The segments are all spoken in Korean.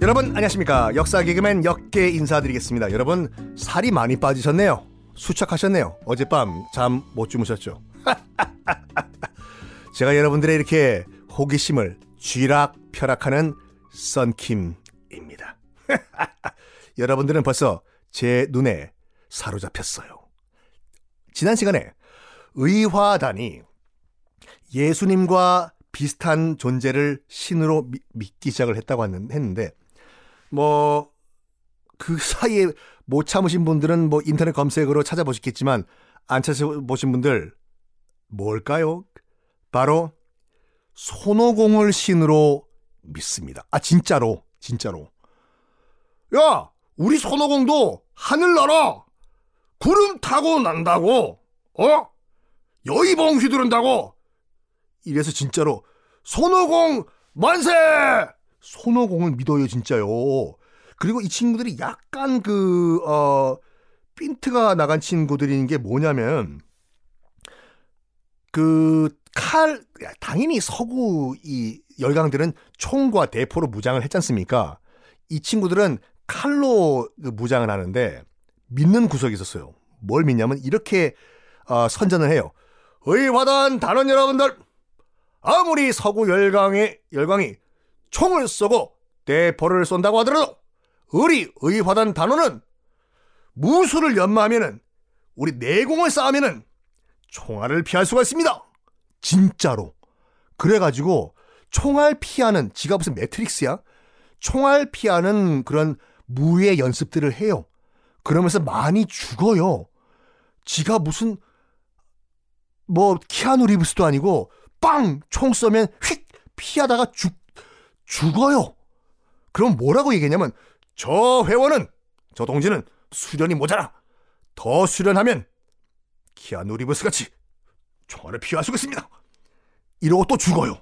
여러분 안녕하십니까? 역사 개그맨 역계 인사드리겠습니다. 여러분 살이 많이 빠지셨네요. 수척하셨네요. 어젯밤 잠 못 주무셨죠? 제가 여러분들의 이렇게 호기심을 쥐락 펴락하는 썬킴입니다. 여러분들은 벌써 제 눈에 사로잡혔어요. 지난 시간에 의화단이 예수님과 비슷한 존재를 신으로 미, 믿기 시작을 했다고 했는데 뭐, 그 사이에 못 참으신 분들은 뭐 인터넷 검색으로 찾아보셨겠지만, 안 찾아보신 분들, 뭘까요? 바로, 손오공을 신으로 믿습니다. 아, 진짜로, 진짜로. 야! 우리 손오공도 하늘 날아! 구름 타고 난다고! 어? 여의봉 휘두른다고! 이래서 진짜로, 손오공 만세! 손오공을 믿어요, 진짜요. 그리고 이 친구들이 약간 그, 어, 핀트가 나간 친구들인 게 뭐냐면, 그, 칼, 당연히 서구 이 열강들은 총과 대포로 무장을 했지 않습니까? 이 친구들은 칼로 그 무장을 하는데, 믿는 구석이 있었어요. 뭘 믿냐면, 이렇게, 어, 선전을 해요. 의화단 단원 여러분들, 아무리 서구 열강의, 열강이 총을 쏘고 대포를 쏜다고 하더라도 우리 의화단 단원은 무술을 연마하면은 우리 내공을 쌓으면은 총알을 피할 수가 있습니다. 진짜로. 그래가지고 총알 피하는 지가 무슨 매트릭스야? 총알 피하는 그런 무예 연습들을 해요. 그러면서 많이 죽어요. 지가 무슨 뭐 키아누 리브스도 아니고 빵 총 쏘면 휙 피하다가 죽 죽어요. 그럼 뭐라고 얘기했냐면 저 회원은 저 동지는 수련이 모자라. 더 수련하면 키아누 리브스 같이 총알을 피할 수가 있습니다. 이러고 또 죽어요.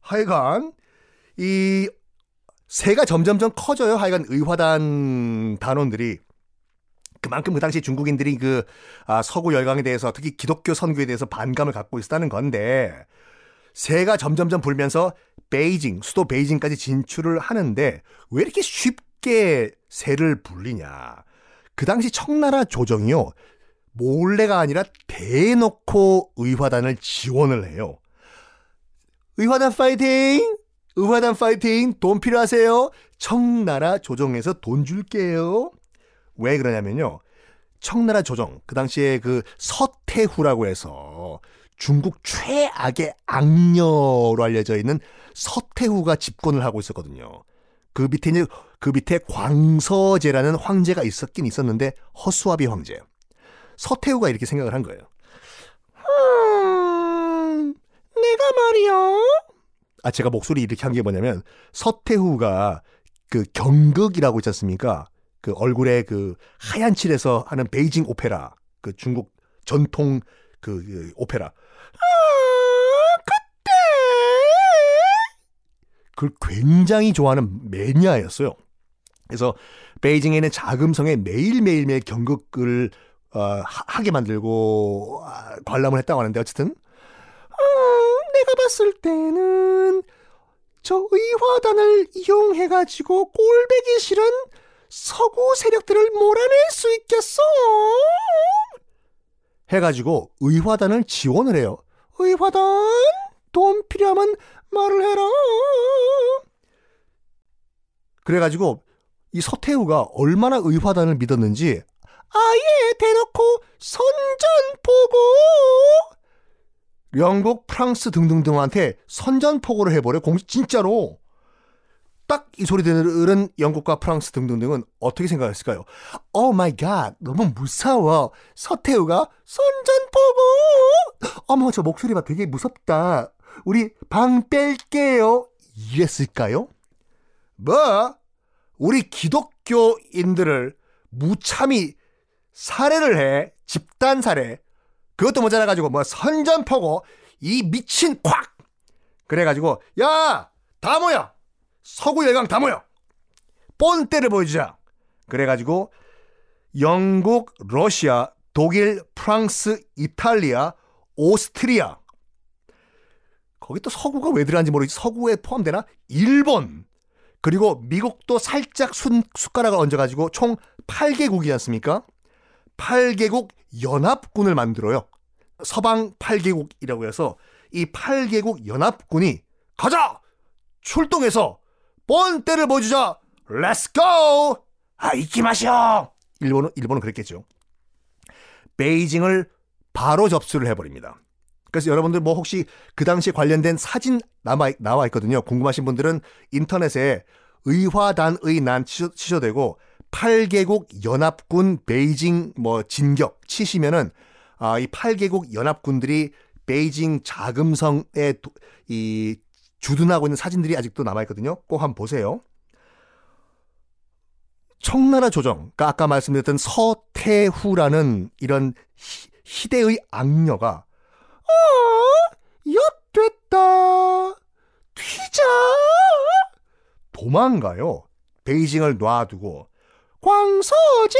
하여간 이 새가 점점점 커져요. 하여간 의화단 단원들이 그만큼 그 당시 중국인들이 그 아, 서구 열강에 대해서 특히 기독교 선교에 대해서 반감을 갖고 있었다는 건데 새가 점점점 불면서 베이징, 수도 베이징까지 진출을 하는데 왜 이렇게 쉽게 새를 불리냐. 그 당시 청나라 조정이요. 몰래가 아니라 대놓고 의화단을 지원을 해요. 의화단 파이팅! 의화단 파이팅! 돈 필요하세요? 청나라 조정에서 돈 줄게요. 왜 그러냐면요. 청나라 조정, 그 당시에 그 서태후라고 해서 중국 최악의 악녀로 알려져 있는 서태후가 집권을 하고 있었거든요. 그 밑에 이제 그 밑에 광서제라는 황제가 있었긴 있었는데 허수아비 황제. 서태후가 이렇게 생각을 한 거예요. 음, 내가 말이요. 아 제가 목소리 이렇게 한 게 뭐냐면 서태후가 그 경극이라고 있지 않습니까? 그 얼굴에 그 하얀 칠해서 하는 베이징 오페라, 그 중국 전통 그, 그 오페라. 아, 그때 그걸 굉장히 좋아하는 매니아였어요. 그래서 베이징에 있는 자금성에 매일매일 매일 경극을 어, 하게 만들고 아, 관람을 했다고 하는데 어쨌든 음, 내가 봤을 때는 저 의화단을 이용해가지고 꼴배기 싫은 서구 세력들을 몰아낼 수 있겠어. 해가지고 의화단을 지원을 해요. 의화단 돈 필요하면 말을 해라. 그래가지고 이 서태후가 얼마나 의화단을 믿었는지 아예 대놓고 선전포고 영국, 프랑스 등등등한테 선전포고를 해버려 공식 진짜로 딱 이 소리 들은 영국과 프랑스 등등등은 어떻게 생각했을까요? Oh my god 너무 무서워. 서태후가 선전포고 어머 저 목소리 봐 되게 무섭다. 우리 방 뺄게요. 이랬을까요? 뭐 우리 기독교인들을 무참히 살해를 해 집단 살해. 그것도 모자라 가지고 뭐 선전포고 이 미친 콱! 그래가지고 야 다 모여 서구 열강 다 모여 본때를 보여주자 그래가지고 영국 러시아 독일 프랑스 이탈리아 오스트리아 거기 또 서구가 왜 들어간지 모르겠지. 서구에 포함되나? 일본. 그리고 미국도 살짝 순, 숟가락을 얹어가지고 총 8개국이지 않습니까? 8개국 연합군을 만들어요. 서방 8개국이라고 해서 이 8개국 연합군이 가자! 출동해서 본때를 보여주자! Let's go! 아, 마셔! 일본은, 일본은 그랬겠죠. 베이징을 바로 접수를 해버립니다. 그래서 여러분들 뭐 혹시 그 당시에 관련된 사진 남아, 나와 있거든요. 궁금하신 분들은 인터넷에 의화단의 난 치셔, 치셔되고 8개국 연합군 베이징 뭐 진격 치시면은 아, 이 8개국 연합군들이 베이징 자금성에 도, 이 주둔하고 있는 사진들이 아직도 남아있거든요. 꼭 한번 보세요. 청나라 조정, 그러니까 아까 말씀드렸던 서태후라는 이런 희, 대의 악녀가 어, 엿됐다. 튀자. 도망가요. 베이징을 놔두고 광서제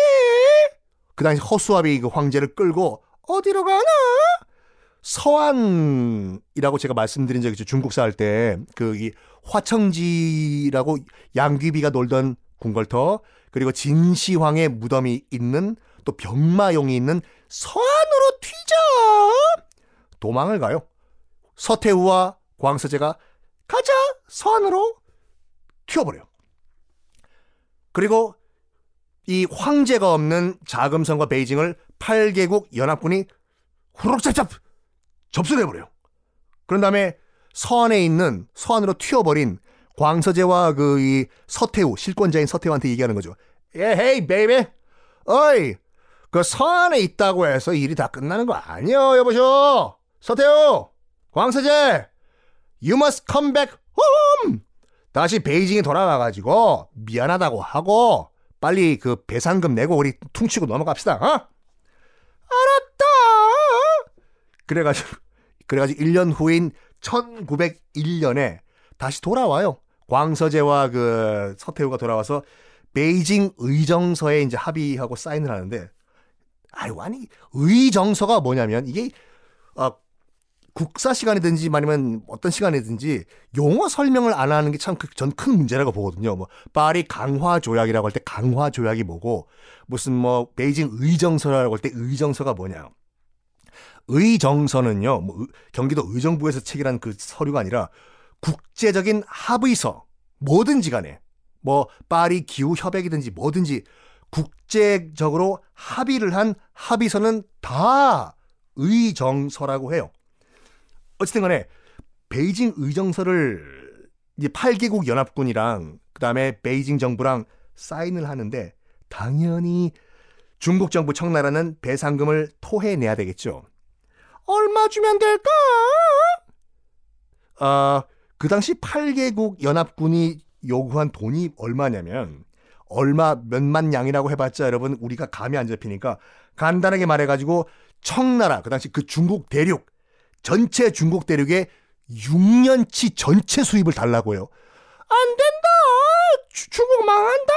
그 당시 허수아비 그 황제를 끌고 어디로 가나? 서안이라고 제가 말씀드린 적이 있죠. 중국사 할 때그이 화청지라고 양귀비가 놀던 궁궐터 그리고 진시황의 무덤이 있는 또 병마용이 있는 서안으로 튀자 도망을 가요. 서태후와 광서제가 가자 서안으로 튀어버려요. 그리고 이 황제가 없는 자금성과 베이징을 8개국 연합군이 후룩잡잡 접수해버려요. 그런 다음에 서안에 있는 서안으로 튀어버린 광서제와 그 이 서태후 실권자인 서태후한테 얘기하는 거죠. 예, hey baby, 어이, 그 서안에 있다고 해서 일이 다 끝나는 거 아니요, 여보쇼. 서태후, 광서제, you must come back home. 다시 베이징에 돌아가가지고 미안하다고 하고 빨리 그 배상금 내고 우리 퉁치고 넘어갑시다. 어? 알았다. 그래가지고 그래가지고 1년 후인 1901년에 다시 돌아와요. 광서제와 그 서태후가 돌아와서 베이징 의정서에 이제 합의하고 사인을 하는데 아유 아니 의정서가 뭐냐면 이게 어, 국사 시간이든지 아니면 어떤 시간이든지 용어 설명을 안 하는 게 참 전큰 그, 문제라고 보거든요. 뭐 파리 강화 조약이라고 할 때 강화 조약이 뭐고 무슨 뭐 베이징 의정서라고 할 때 의정서가 뭐냐. 의정서는요. 뭐 경기도 의정부에서 체결한 그 서류가 아니라 국제적인 합의서 뭐든지 간에 뭐 파리 기후 협약이든지 뭐든지 국제적으로 합의를 한 합의서는 다 의정서라고 해요. 어쨌든 간에 베이징 의정서를 이제 8개국 연합군이랑 그 다음에 베이징 정부랑 사인을 하는데 당연히 중국 정부 청나라는 배상금을 토해내야 되겠죠. 얼마 주면 될까? 아, 그 당시 8개국 연합군이 요구한 돈이 얼마냐면 얼마 몇만 양이라고 해봤자 여러분 우리가 감이 안 잡히니까 간단하게 말해가지고 청나라 그 당시 그 중국 대륙 전체 중국 대륙에 6년치 전체 수입을 달라고요. 안 된다. 주, 중국 망한다.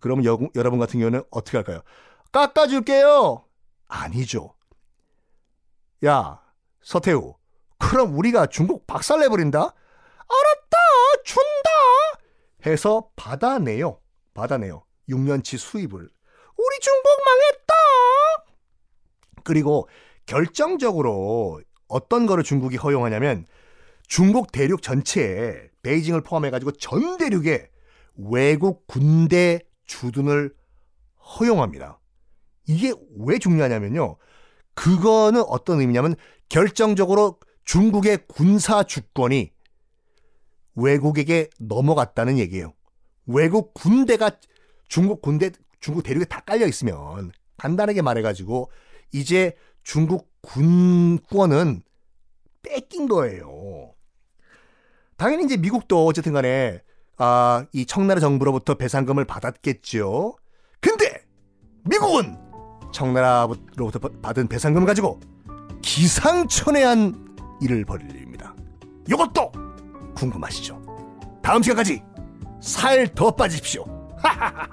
그럼 여, 여러분 같은 경우는 어떻게 할까요? 깎아줄게요. 아니죠. 야, 서태우. 그럼 우리가 중국 박살내버린다? 알았다. 준다. 해서 받아내요. 받아내요. 6년치 수입을. 우리 중국 망했다. 그리고 결정적으로 어떤 거를 중국이 허용하냐면 중국 대륙 전체에 베이징을 포함해가지고 전 대륙에 외국 군대 주둔을 허용합니다. 이게 왜 중요하냐면요. 그거는 어떤 의미냐면 결정적으로 중국의 군사 주권이 외국에게 넘어갔다는 얘기예요. 외국 군대가 중국 군대, 중국 대륙에 다 깔려 있으면 간단하게 말해가지고 이제 중국 군권은 뺏긴 거예요. 당연히 이제 미국도 어쨌든 간에 아, 이 청나라 정부로부터 배상금을 받았겠죠. 근데 미국은 청나라로부터 받은 배상금을 가지고 기상천외한 일을 벌일 일입니다. 이것도 궁금하시죠? 다음 시간까지 살 더 빠지십시오. 하하하.